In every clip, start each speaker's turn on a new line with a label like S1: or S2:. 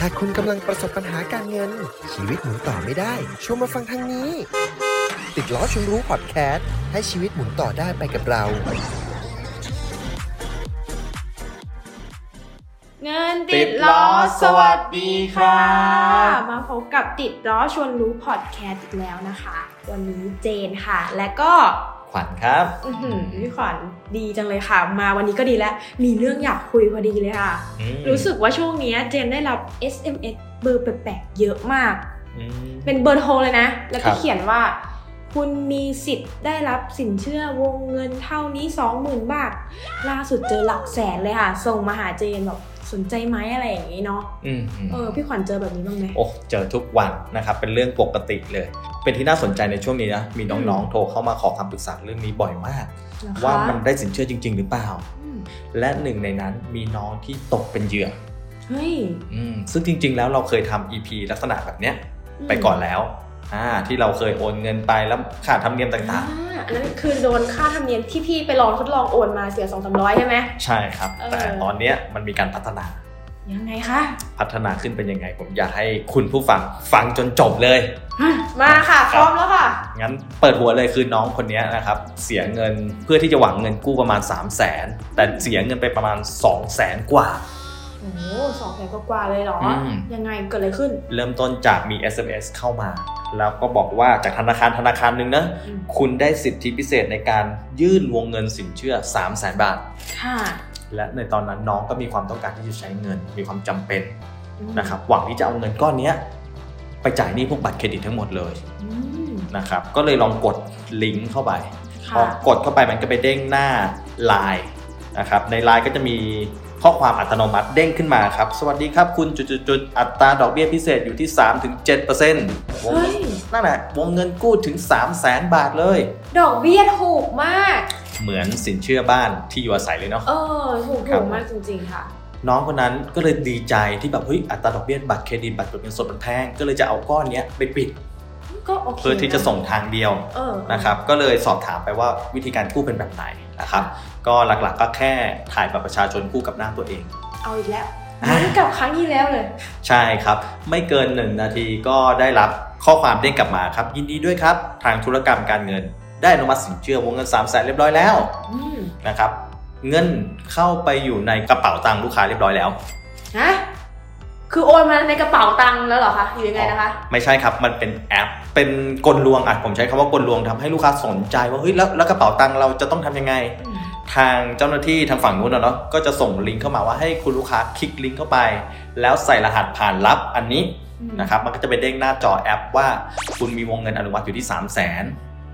S1: หากคุณกำลังประสบปัญหาการเงิน ชีวิตหมุนต่อไม่ได้ชวนมาฟังทางนี้ ติดล้อชวนรู้พอดแคสต์ให้ชีวิตหมุนต่อได้ไปกับเรา
S2: เงิน
S3: ติดล้อสวัสดีครับ
S2: มาพบกับติดล้อชวนรู้พอดแคสต์อีกแล้วนะคะ วันนี้เจนค่ะ และก็
S3: วัญครับ
S2: อื้อหือพี่ขวัญดีจังเลยค่ะ มาวันนี้ก็ดีแล้ว มีเรื่องอยากคุยพอดีเลยค่ะ
S3: อืม
S2: รู้สึกว่าช่วงนี้เจนได้รับ SMS เบอร์แปลกๆเยอะมาก
S3: อืม
S2: เป็นเบอร์โทรเลยนะ แล้ว
S3: ค
S2: ก็
S3: รับ
S2: เขียนว่า คุณมีสิทธิ์ได้รับสินเชื่อวงเงินเท่านี้ 20,000 บาท ล่าสุดเจอหลักแสนเลยค่ะ ส่งมาหาเจนแบบสนใจไหมอะไรอย่างนี้เนาะ
S3: อืมอืม
S2: เออพี่ขวัญเจอแบบนี้บ้างไหม
S3: โอ้เจอทุกวันนะครับเป็นเรื่องปกติเลย เป็นที่น่าสนใจในช่วงนี้นะมีน้องๆโทรเข้ามาขอคำปรึกษาเรื่องนี้บ่อยมาก
S2: เหรอคะ
S3: ว่ามันได้สินเชื่อจริง ๆ หรือเปล่า
S2: อืม
S3: และหนึ่งในนั้นมีน้องที่ตกเป็นเหยื่อ
S2: เฮ้ย
S3: อืมซึ่งจริง ๆ แล้วเราเคยทำ EP ลักษณะแบบเนี้ยไปก่อนแล้ว อ่าที่เราเคยโอนเงินไปแล้วค่าธรรมเนียม
S2: อ่า
S3: ต่าง
S2: อันนั้นคือโดนค่าธรรมเนียมที่พี่ไปลองทดลองโอนมาเสียสองสามร้อยใช่ไหม
S3: ๆ ใช่ครับ
S2: เออ
S3: แต่ตอนเนี้ยมันมีการพัฒนา
S2: ยังไงคะ
S3: พัฒนาขึ้นเป็นยังไง ผมอยากให้คุณผู้ฟังฟังจนจบเลย
S2: มาค่ะพร้อมแล้วค่ะ
S3: งั้นเปิดหัวเลยคือน้องคนนี้นะครับเสียเงินเพื่อที่จะหวังเงินกู้ประมาณ 3 0 0 0 0นแต่เสียเงินไปประมาณ 2 0 0แสนกว่า
S2: โอ้โหสองแสนกว่าๆเลยเหรออ
S3: ม
S2: ยังไงเกิดอะไรขึ้น
S3: เริ่มต้นจากมี SMS เข้ามา แล้วก็บอกว่าจากธนาคารธนาคารหนึ่งนะ
S2: อืม
S3: คุณได้สิทธิพิเศษในการยื่นวงเงินสินเชื่อ 3 0 0แสนบาท
S2: ค่ะ
S3: และในตอนนั้นน้องก็มีความต้องการที่จะใช้เงิน มีความจำเป็น
S2: อืม
S3: นะครับ หวังที่จะเอาเงินก้อนเนี้ยไปจ่ายหนี้พวกบัตรเครดิตทั้งหมดเลย
S2: อืม
S3: นะครับ ก็เลยลองกดลิงก์เข้าไป พอ
S2: ค่ะ
S3: กดเข้าไปมันก็ไปเด้งหน้า Line นะครับ ใน Line ก็จะมี ข้อความอัตโนมัติเด้งขึ้นมาครับ สวัสดีครับคุณจุดๆๆอัตราดอกเบี้ยพิเศษอยู่ที่ 3-7%วง
S2: เฮ้ย
S3: นั่นแหละวงเงินกู้ถึง 3 0 0แสนบาทเลย
S2: ดอกเบี้ยถูกมาก
S3: เหมือนสินเชื่อบ้านที่อยู่อาศัยเลยเนาะ
S2: เออถูก
S3: ครั
S2: ถู
S3: บ
S2: กมากจริงๆค่ะ
S3: น้องคนนั้นก็เลยดีใจที่แบบเฮ้ยอัตราดอกเบี้ยบัตรเครดิตบัตรกดเงินสดมันแพงก็เลยจะเอาก้อนเนี้ยไปปิด
S2: ก็โอเค
S3: เพื่อที่จะส่งทางเดียว
S2: เออ
S3: นะครับก็เลยสอบถามไปว่าวิธีการกู้เป็นแบบไหนนะครับก็หลักๆก็แค่ถ่ายบัตรประชาชนคู่กับหน้าตัวเอง
S2: เอาอีกแล้ว
S3: อะ
S2: เหมือนกับครั้งที่แล้วเลย
S3: ใช่ครับไม่เกิน1นาทีก็ได้รับข้อความเด้งกลับมาครับ ยินดีด้วยครับ ทางธุรกรรมการเงิน ได้อนุมัติสินเชื่อวงเงิน3 0 0แสนเรียบร้อยแล้ว
S2: อืม
S3: นะครับเงินเข้าไปอยู่ในกระเป๋าตังค์ลูกค้าเรียบร้อยแล้ว
S2: ฮะ คือโอนมาในกระเป๋าตังค์แล้วเหรอคะหรือยังไงนะคะ
S3: ไม่ใช่ครับ มันเป็นแอป เป็นกลลวงอะผมใช้คำว่ากลลวงทำให้ลูกค้าสนใจว่าเฮ้ยแล้วแล้วกระเป๋าตังค์เราจะต้องทำยังไง ทางเจ้าหน้าที่ทางฝั่งนู้นนะเนาะก็จะส่งลิงก์เข้ามาว่าให้คุณลูกค้าคลิกลิงก์เข้าไป แล้วใส่รหัสผ่านลับอันนี้นะครับมันก็จะไปเด้งหน้าจอแอปว่า คุณมีวงเงินอนุมัติอยู่ที่ 3 0 0 0 0น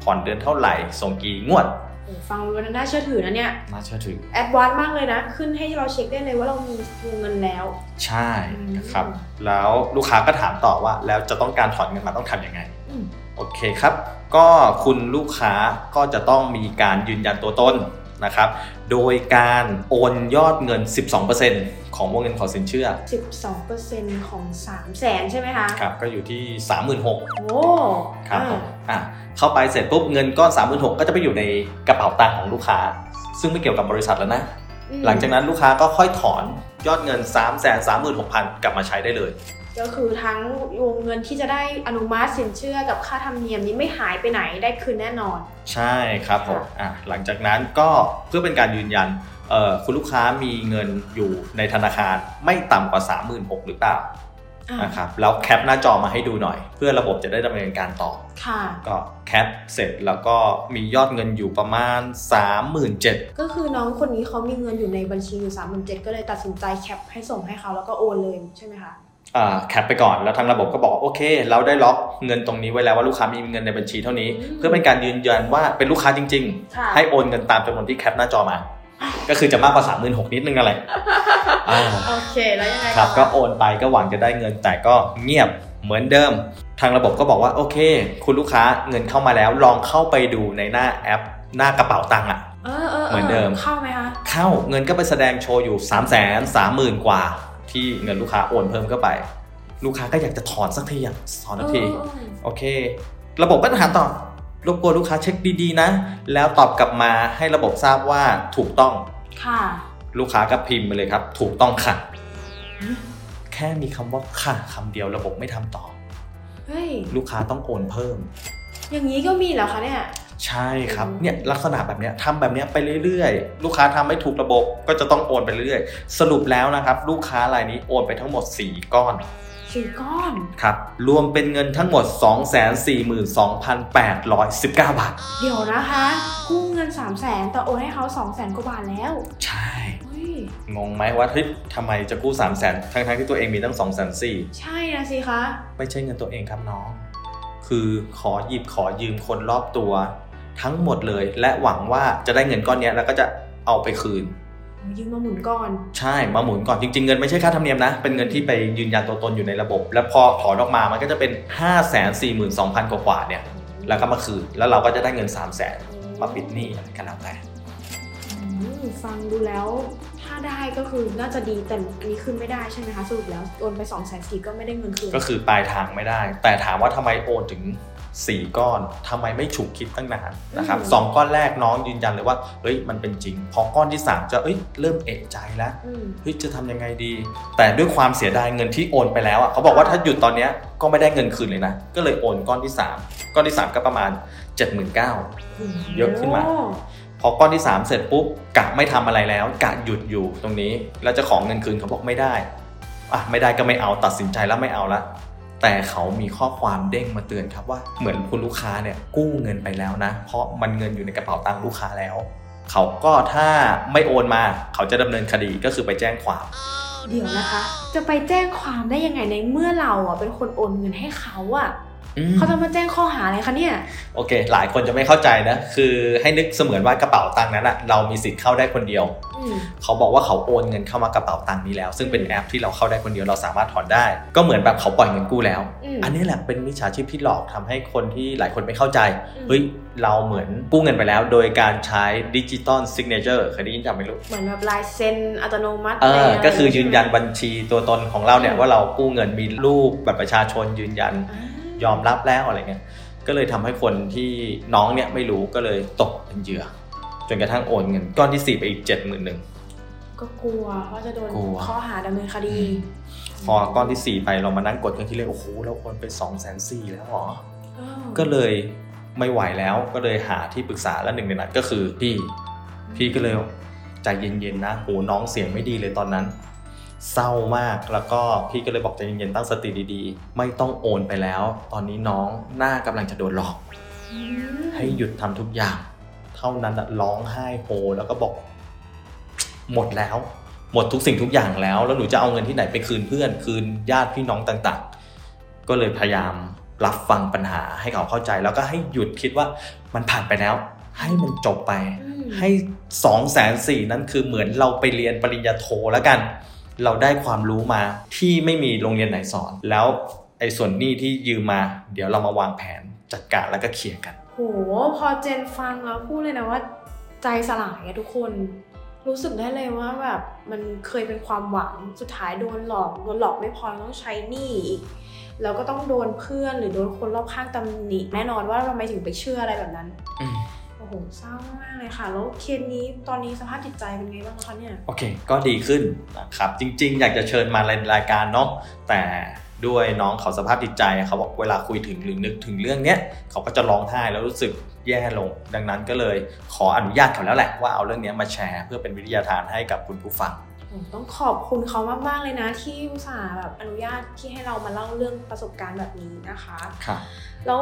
S3: ผ่อนเดือนเท่าไหร่ส่งกี่งวด
S2: โอ้ ฟังดูแล้วน่าเชื่อถือนะเนี่ย
S3: น่าเชื่อถือ
S2: advance มากเลยนะ ขึ้นให้เราเช็คได้เลยว่าเรามีวงเงินแล้ว
S3: ใช่นะครับ แล้วลูกค้าก็ถามต่อว่าแล้วจะต้องการถอนเงินมาต้องทำยังไง
S2: อืม
S3: โอเคครับ ก็คุณลูกค้าก็จะต้องมีการยืนยันตัวตนนะครับ โดยการโอนยอดเงิน 12%ของวงเงินขอสินเชื่อ
S2: 12%ของ 3 0 0แสนใช่ไหมคะ
S3: ครับ ก็อยู่ที่ 36,000
S2: โอ้
S3: ครับ
S2: อ่า
S3: ผมอะเข้าไปเสร็จปุ๊บเงินก้อน 36,000 ก็จะไปอยู่ในกระเป๋าตังค์ของลูกค้า ซึ่งไม่เกี่ยวกับบริษัทแล้วนะ
S2: อืม
S3: หลังจากนั้นลูกค้าก็ค่อยถอนยอดเงิน 3 3 6 0 0 0 กลับมาใช้ได้เลย
S2: ก็คือทั้งวงเงินที่จะได้อนุมัติสินเชื่อกับค่าธรรมเนียมนี้ไม่หายไปไหนได้คืนแน่นอน
S3: ใช่ครับผม
S2: ค่ะ
S3: อะหลังจากนั้นก็เพื่อเป็นการยืนยันเอ่อคุณลูกค้ามีเงินอยู่ในธนาคารไม่ต่ำกว่า 36,000หรือเปล่า
S2: อ่า
S3: นะครับแล้วแคปหน้าจอมาให้ดูหน่อย เพื่อระบบจะได้ดำเนินการต่อ
S2: ค่ะ
S3: ก็แคปเสร็จแล้วก็มียอดเงินอยู่ประมาณ 37,000
S2: ก็คือน้องคนนี้เขามีเงินอยู่ในบัญชีอยู่3 7 0 0 0ก็เลยตัดสินใจแคปให้ส่งให้เขาแล้วก็โอนเลยใช่ไหมคะ
S3: อ่า แคปไปก่อนแล้วทางระบบก็บอกว่าโอเค เราได้ล็อกเงินตรงนี้ไว้แล้วว่าลูกค้ามีเงินในบัญชีเท่านี้
S2: อืม
S3: เพื่อเป็นการยืนยันว่าเป็นลูกค้าจริง
S2: ค่ะ
S3: ๆให้โอนเงินตามจำนวนที่แคปหน้าจอมา ก็คือจะมากกว่า3 6 0 0 0นิดนึงอะไรอ่า
S2: โอเคแล้วยังไง
S3: ครับ
S2: ต่อ
S3: ก็โอนไปก็หวังจะได้เงินแต่ก็เงียบเหมือนเดิม ทางระบบก็บอกว่าโอเค คุณลูกค้าเงินเข้ามาแล้วลองเข้าไปดูในหน้าแอป หน้ากระเป๋าตังค์อะ
S2: เออเออ
S3: เหมือนเดิม
S2: เข้าไหมคะ
S3: เข้าเงินก็ไปแสดงโชว์อยู่3 3 0 0 0 0กว่า ที่เงินลูกค้าโอนเพิ่มเข้าไป ลูกค้าก็อยากจะถอนสักทีอะถอนสักที
S2: เออเออ
S3: โอเค ระบบก็ถามต่อรบกวนลูกค้าเช็คดีๆนะ แล้วตอบกลับมาให้ระบบทราบว่าถูกต้อง
S2: ค่ะ
S3: ลูกค้าก็พิมพ์ไปเลยครับ ถูกต้องค่ะ แค่มีคำว่าค่ะคำเดียวระบบไม่ทำต่อ
S2: เฮ้ย
S3: ลูกค้าต้องโอนเพิ่ม
S2: อย่างนี้ก็มีเหรอคะเนี่ย
S3: ใช่ครับ
S2: อืม
S3: เนี่ยลักษณะแบบเนี้ยทำแบบเนี้ยไปเรื่อยๆ ลูกค้าทำไม่ถูกระบบก็จะต้องโอนไปเรื่อยๆ สรุปแล้วนะครับ ลูกค้ารายนี้โอนไปทั้งหมด 4 ก้อน
S2: สี่ก้อน
S3: ครับรวมเป็นเงินทั้งหมด 242,819 บาท
S2: เดี๋ยวนะคะกู้เงิน 3 0 0แสนแต่โอนให้เขา2 0 0แสนกว่าบาทแล้ว
S3: ใช่
S2: เฮ้ย
S3: งงไหมว่าเฮ้ยทำไมจะกู้ 3 0 0 0 0 0ทั้งๆที่ตัวเองมีตั้ง2 4 0 0 0
S2: ใช่นะสิคะ
S3: ไม่ใช่เงินตัวเองครับน้อง คือขอหยิบขอยืมคนรอบตัว ทั้งหมดเลย และหวังว่าจะได้เงินก้อนเนี้ยแล้วก็จะเอาไปคืน
S2: ยืมมาหมุนก่อน
S3: ใช่มาหมุนก่อนจริง ๆ เงินไม่ใช่ค่าธรรมเนียมนะ เป็นเงินที่ไปยืนยันตัวตนอยู่ในระบบ แล้วพอถอนออกมามันก็จะเป็น 5 4 2 0 0 0กว่าๆเนี่ย แล้วก็มาคืน แล้วเราก็จะได้เงิน 3 0 0 0 0 0มาปิดหนี้อะไรกันแล้วแต่
S2: อืมฟังดูแล้วถ้าได้ก็คือน่าจะดีแต่อันนี้คืนไม่ได้ใช่ไหมคะสรุปแล้วโอนไป2องแสนสี่ก็ไม่ได้เงินคืน
S3: ก็คือปลายทางไม่ได้ แต่ถามว่าทำไมโอนถึง 4 ก้อนทำไมไม่ฉุกคิดตั้งนานนะครับสองก้อนแรกน้องยืนยันเลยว่าเฮ้ยมันเป็นจริง พอก้อนที่ 3 จะเอ้ยเริ่มเอะใจแล้ว
S2: อืม
S3: เฮ้ยจะทำยังไงดี แต่ด้วยความเสียดายเงินที่โอนไปแล้วอะเขาบอกว่าถ้าหยุดตอนเนี้ยก็ไม่ได้เงินคืนเลยนะ ก็เลยโอนก้อนที่ 3 ก้อนที่ 3 ก็ประมาณ 79,000เยอะขึ้นมา
S2: โอ้
S3: พอก้อนที่ 3 เสร็จปุ๊บกะไม่ทำอะไรแล้วกะหยุดอยู่ตรงนี้ แล้วจะของเงินคืนเขาบอกไม่ได้อะไม่ได้ก็ไม่เอาตัดสินใจแล้วไม่เอาละ แต่เขามีข้อความเด้งมาเตือนครับว่าเหมือนคุณลูกค้าเนี่ยกู้เงินไปแล้วนะ เพราะมันเงินอยู่ในกระเป๋าตังค์ลูกค้าแล้ว เขาก็ถ้าไม่โอนมาเขาจะดำเนินคดีก็คือไปแจ้งความ
S2: เดี๋ยวนะคะ จะไปแจ้งความได้ยังไงในเมื่อเราอะเป็นคนโอนเงินให้เขาอะ
S3: อืม
S2: เขาจะมาแจ้งข้อหาอะไรคะเนี่ย
S3: โอเค หลายคนจะไม่เข้าใจนะ คือให้นึกเสมือนว่ากระเป๋าตังค์นั้นอะเรามีสิทธิ์เข้าได้คนเดียว
S2: อืม
S3: เขาบอกว่าเขาโอนเงินเข้ามากระเป๋าตังค์นี้แล้ว ซึ่งเป็นแอปที่เราเข้าได้คนเดียวเราสามารถถอนได้ ก็เหมือนแบบเขาปล่อยเงินกู้แล้ว
S2: อืม
S3: อันนี้แหละเป็นมิจฉาชีพที่หลอกทำให้คนที่หลายคนไม่เข้าใจ
S2: อืม
S3: เฮ้ยเราเหมือนกู้เงินไปแล้ว โดยการใช้ digital signature เคยได้ยินจำไหมลูก
S2: เหมือนแบบลายเซ็นอัตโนมัติ
S3: เออะ
S2: ไร
S3: ก็คือยืนยัน
S2: ใช่ไหม
S3: บัญชีตัวตนของเราเนี่ย
S2: อืม
S3: ว่าเรากู้เงินมีรูปบัตรประชาชนยืนยัน
S2: อ่าย
S3: อมรับแล้วอะไรเงี้ยก็เลยทำให้คนที่น้องเนี่ยไม่รู้ก็เลยตกเป็นเหยื่อจ นกระทั่งโอนเงินก้อนที่4ไปอีก7 1 0 0 0
S2: ก็กลัวว่าจะโดน
S3: กลัว
S2: ข้อหาดำเนินคดี
S3: พอก้อนที่4ไปเรามานั่งกดกันที่เลยโอ้โหเราโอนไป2 4 0 0 0 0แล้วเหรอ
S2: เออ
S3: ก็เลยไม่ไหวแล้วก็เลยหาที่ปรึกษาแล้วหนึ่งในนั้นก็คือพี่พี่ก็เลยใจเย็นๆนะโหน้องเสียงไม่ดีเลยตอนนั้น เศร้ามากแล้วก็พี่ก็เลยบอกใจเย็นๆตั้งสติดีๆ ไม่ต้องโอนไปแล้ว ตอนนี้น้องหน้ากำลังจะโดนหลอก
S2: อืม
S3: ให้หยุดทำทุกอย่างเท่านั้นน่ะร้องไห้โฮแล้วก็บอก หมดแล้ว หมดทุกสิ่งทุกอย่างแล้ว แล้วหนูจะเอาเงินที่ไหนไปคืนเพื่อน คืนญาติพี่น้องต่าง ๆ ก็เลยพยายามรับฟังปัญหาให้เขาเข้าใจ แล้วก็ให้หยุดคิดว่ามันผ่านไปแล้ว ให้มันจบไป
S2: อืม
S3: ให้สองแสนสี่นั่นคือเหมือนเราไปเรียนปริญญาโทแล้วกัน เราได้ความรู้มาที่ไม่มีโรงเรียนไหนสอนแล้วไอ้ส่วนหนี้ที่ยืมมา เดี๋ยวเรามาวางแผนจัดการแล้วก็เคลียร์กัน
S2: โห พอเจนฟังแล้วพูดเลยนะว่า ใจสลายอะทุกคน รู้สึกได้เลยว่าแบบมันเคยเป็นความหวังสุดท้ายโดนหลอกโดนหลอกไม่พอต้องใช้หนี้อีกแล้วก็ต้องโดนเพื่อนหรือโดนคนรอบข้างตำหนิแน่นอนว่าทำไมถึงไปเชื่ออะไรแบบนั้น หเศร้ามากเลยค่ะ แล้วเคสนี้ตอนนี้สภาพจิตใจเป็นไงบ้างคะเนี่ย
S3: โอเค ก็ดีขึ้นนะครับ จริง ๆ อยากจะเชิญมาในรายการเนาะแต่ด้วยน้องเขาสภาพจิตใจเขาบอกเวลาคุยถึงหรือนึกถึงเรื่องเนี้ยเขาก็จะร้องไห้แล้วรู้สึกแย่ลง ดังนั้นก็เลยขออนุญาตเขาแล้วแหละว่าเอาเรื่องเนี้ยมาแชร์เพื่อเป็นวิทยาทานให้กับคุณผู้ฟัง
S2: ผมต้องขอบคุณเขามากๆเลยนะ ที่อุตส่าห์แบบอนุญาตที่ให้เรามาเล่าเรื่องประสบการณ์แบบนี้นะคะ
S3: ค่ะ
S2: แล้ว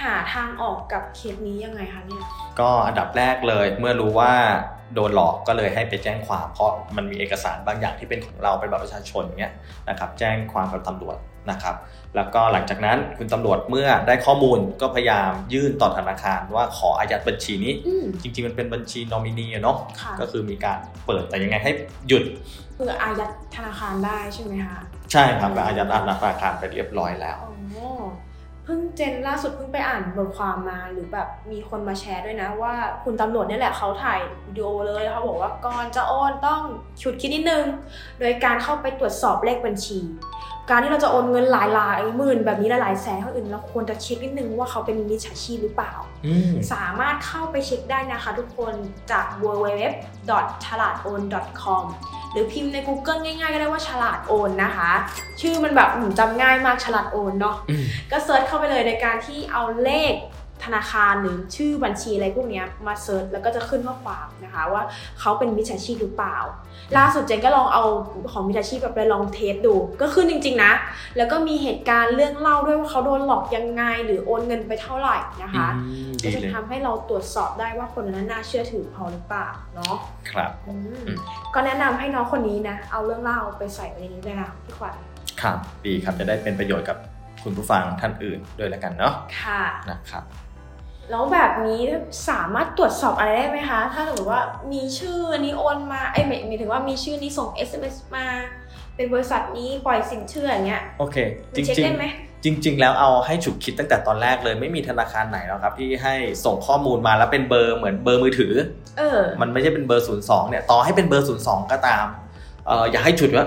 S2: หาทางออกกับเคสนี้ยังไงคะเนี่ย
S3: ก็อันดับแรกเลยเมื่อรู้ว่าโดนหลอกก็เลยให้ไปแจ้งความเพราะมันมีเอกสารบางอย่างที่เป็นของเราเป็นบัตรประชาชนเงี้ยนะครับแจ้งความกับตำรวจนะครับ แล้วก็หลังจากนั้นคุณตำรวจเมื่อได้ข้อมูลก็พยายามยื่นต่อธนาคารว่าขออายัดบัญชีนี้
S2: อืม
S3: จริงๆมันเป็นบัญชีนอมินีอะเนาะ
S2: ค่ะ
S3: ก็คือมีการเปิดแต่ยังไงให้หยุด
S2: คืออายัดธนาคารได้ใช่ไหมคะ
S3: ใช่ครับก็อายัดธนาคารไปเรียบร้อยแล้ว
S2: อ๋อ เพิ่งเจนล่าสุดเพิ่งไปอ่านบทความมาหรือแบบมีคนมาแชร์ด้วยนะว่าคุณตำรวจเนี่ยแหละเขาถ่ายวิดีโอเลยเขาบอกว่าก่อนจะโอนต้องฉุกคิดนิดนึง โดยการเข้าไปตรวจสอบเลขบัญชี การที่เราจะโอนเงินหลายหลายๆหมื่นแบบนี้หลายๆแสนคนอื่นเราควรจะเช็คนิดนึงว่าเขาเป็นมิจฉาชีพหรือเปล่า
S3: อืม
S2: สามารถเข้าไปเช็คได้นะคะทุกคนจาก www ฉลาดโอน com หรือพิมพ์ใน Google ง่ายๆ ก็ได้ว่าฉลาดโอนนะคะ ชื่อมันแบบอืมจำง่ายมากฉลาดโอนเนาะ
S3: อืม
S2: ก็ search เข้าไปเลยในการที่เอาเลข ธนาคารหรือชื่อบัญชีอะไรพวกเนี้ยมา search แล้วก็จะขึ้นข้อความนะคะว่าเขาเป็นมิจฉาชีพหรือเปล่า ล่าสุดเจนก็ลองเอาของมิจฉาชีพแบบไปลองเทสดู ก็ขึ้นจริง ๆนะ แล้วก็มีเหตุการณ์เรื่องเล่าด้วยว่าเขาโดนหลอกยังไง หรือโอนเงินไปเท่าไหร่นะคะ
S3: อืม
S2: ก็
S3: ดี
S2: จะ
S3: เลย
S2: ทำให้เราตรวจสอบได้ว่าคนนั้นน่าเชื่อถือพอหรือเปล่าเนาะ
S3: ครับ
S2: อืม
S3: อืม
S2: ก็แนะนำให้น้องคนนี้นะเอาเรื่องเล่าไปใส่ไว้ในนี้ด้วยนะพี่ขวัญ
S3: ครับดีครับจะได้เป็นประโยชน์กับคุณผู้ฟังท่านอื่นด้วยแล้วกันเนาะ
S2: ค่ะ
S3: นะครับ
S2: แล้วแบบนี้สามารถตรวจสอบอะไรได้ไหมคะ ถ้าสมมติว่ามีชื่อนี้โอนมาไอ้ยหมายหมายถึงว่ามีชื่อนี้ส่ง SMS มา เป็นบริษัทนี้ปล่อยสินเชื่ออย่างเงี้ย
S3: โอเค
S2: มัน
S3: จริ
S2: เช็ค
S3: ง
S2: ได้ไหม
S3: ๆจริง ๆ แล้วเอาให้ฉุกคิดตั้งแต่ตอนแรกเลยไม่มีธนาคารไหนหรอกครับ ที่ให้ส่งข้อมูลมาแล้วเป็นเบอร์เหมือนเบอร์มือถือ
S2: เออ
S3: มันไม่ใช่เป็นเบอร์ 02เนี่ยต่อให้เป็นเบอร์ 02 ก็ตามเอ่ออย่าให้ฉุดว่า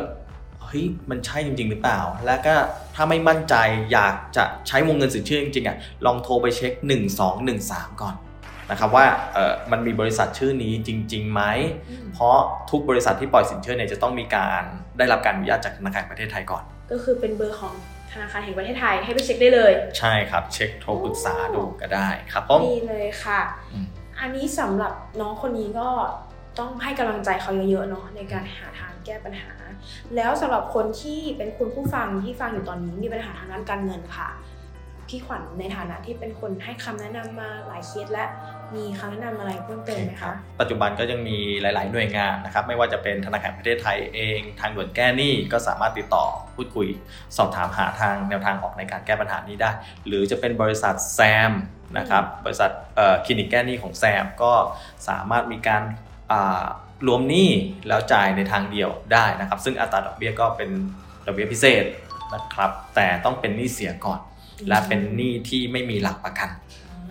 S3: เฮ้ยมันใช่จริง ๆ หรือเปล่า แล้วก็ ถ้าไม่มั่นใจอยากจะใช้วงเงินสินเชื่อจริงๆอะลองโทรไปเช็ค 1213 ก่อนนะครับว่าเออมันมีบริษัทชื่อนี้จริงๆไหม
S2: อืม
S3: เพราะทุกบริษัทที่ปล่อยสินเชื่อเนี่ยจะต้องมีการได้รับการอนุญาตจากธนาคารแห่งประเทศไทยก่อน
S2: ก็คือเป็นเบอร์ของธนาคารแห่งประเทศไทยให้ไปเช็คได้เลย
S3: ใช่ครับ เช็คโทรปรึกษาดูก็ได้ครับผม
S2: ดีเลยค่ะ
S3: อืม
S2: อันนี้สำหรับน้องคนนี้ก็ ต้องให้กำลังใจเขาเยอะๆเนาะในการหาทางแก้ปัญหา แล้วสำหรับคนที่เป็นคุณผู้ฟังที่ฟังอยู่ตอนนี้มีปัญหาทางด้านการเงินค่ะพี่ขวัญในฐานะที่เป็นคนให้คำแนะนำมาหลายเคสและมีคำแนะนำอะไรเพิ่มเติมไหมคะ
S3: ปัจจุบันก็ยังมีหลาย ๆ หน่วยงานนะครับ ไม่ว่าจะเป็นธนาคารประเทศไทยเอง ทางด่วนแก้หนี้ก็สามารถติดต่อพูดคุย สอบถามหาทางแนวทางออกในการแก้ปัญหานี้ได้ หรือจะเป็นบริษัทแซมนะครับบริษัทคลินิกแก้หนี้ของแซมก็สามารถมีการ รวมหนี้แล้วจ่ายในทางเดียวได้นะครับ ซึ่งอัตราดอกเบี้ยก็เป็นดอกเบี้ยพิเศษนะครับ แต่ต้องเป็นหนี้เสียก่อน และเป็นหนี้ที่ไม่มีหลักประกัน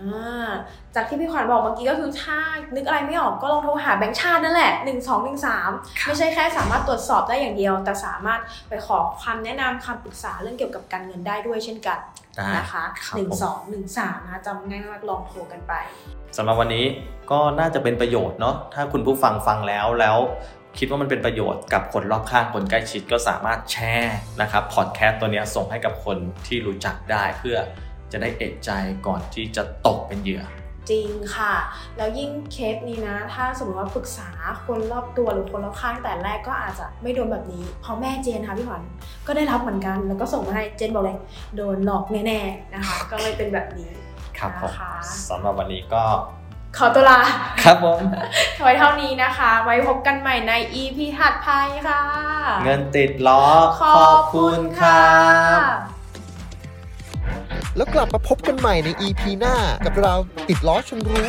S2: อ่าจากที่พี่ขวัญบอกเมื่อกี้ก็คือถ้านึกอะไรไม่ออกก็ลองโทรหาแบงค์ชาตินั่นแหละ 1 2 1 3 ไม่ใช่แค่สามารถตรวจสอบได้อย่างเดียว แต่สามารถไปขอคำแนะนำคำปรึกษาเรื่องเกี่ยวกับการเงินได้ด้วยเช่นกัน
S3: ได้
S2: นะคะ
S3: ครับ
S2: 1
S3: ผม
S2: 2 1 3นะคะจำง่ายมากลองโทรกันไป
S3: สำหรับวันนี้ก็น่าจะเป็นประโยชน์เนาะถ้าคุณผู้ฟังฟังแล้วแล้วคิดว่ามันเป็นประโยชน์กับคนรอบข้างคนใกล้ชิดก็สามารถแชร์นะครับพอดแคสต์ตัวนี้ส่งให้กับคนที่รู้จักได้เพื่อจะได้เอกใจก่อนที่จะตกเป็นเหยื่อ
S2: จริงค่ะ แล้วยิ่งเคสนี้นะ ถ้าสมมติว่าปรึกษาคนรอบตัวหรือคนรอบข้างแต่แรกก็อาจจะไม่โดนแบบนี้เพราะแม่เจนค่ะพี่ขวัญก็ได้รับเหมือนกัน แล้วก็ส่งมาให้เจนบอกเลย โดนหลอกแน่ๆนะคะ ก็เลยเป็นแบบนี้
S3: ครับผม
S2: นะคะ
S3: สำหรับวันนี้ก็
S2: ขอตัวลา
S3: ครับผม
S2: ไว้เท่านี้นะคะ ไว้พบกันใหม่ใน EP ถัดไปค่ะ
S3: เงินติดล้อ
S2: ขอบคุณค่ะ
S1: แล้วกลับมาพบกันใหม่ใน EP หน้ากับเราติดล้อชนรู้